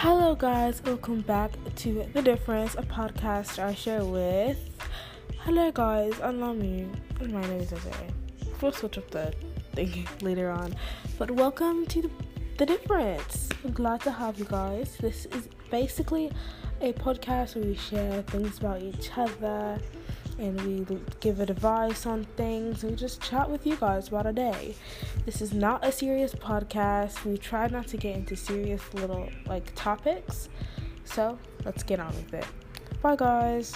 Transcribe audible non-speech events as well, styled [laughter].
Hello, guys, welcome back to The Difference, a podcast I share with. Hello, guys, I'm Lamu, and my name is Jose. We'll switch up the thing [laughs] later on, but welcome to The Difference. I'm glad to have you guys. This is basically a podcast where we share things about each other and we give advice on things we just chat with you guys about a day. This is not a serious podcast. We try not to get into serious little like topics. So let's get on with it. Bye guys.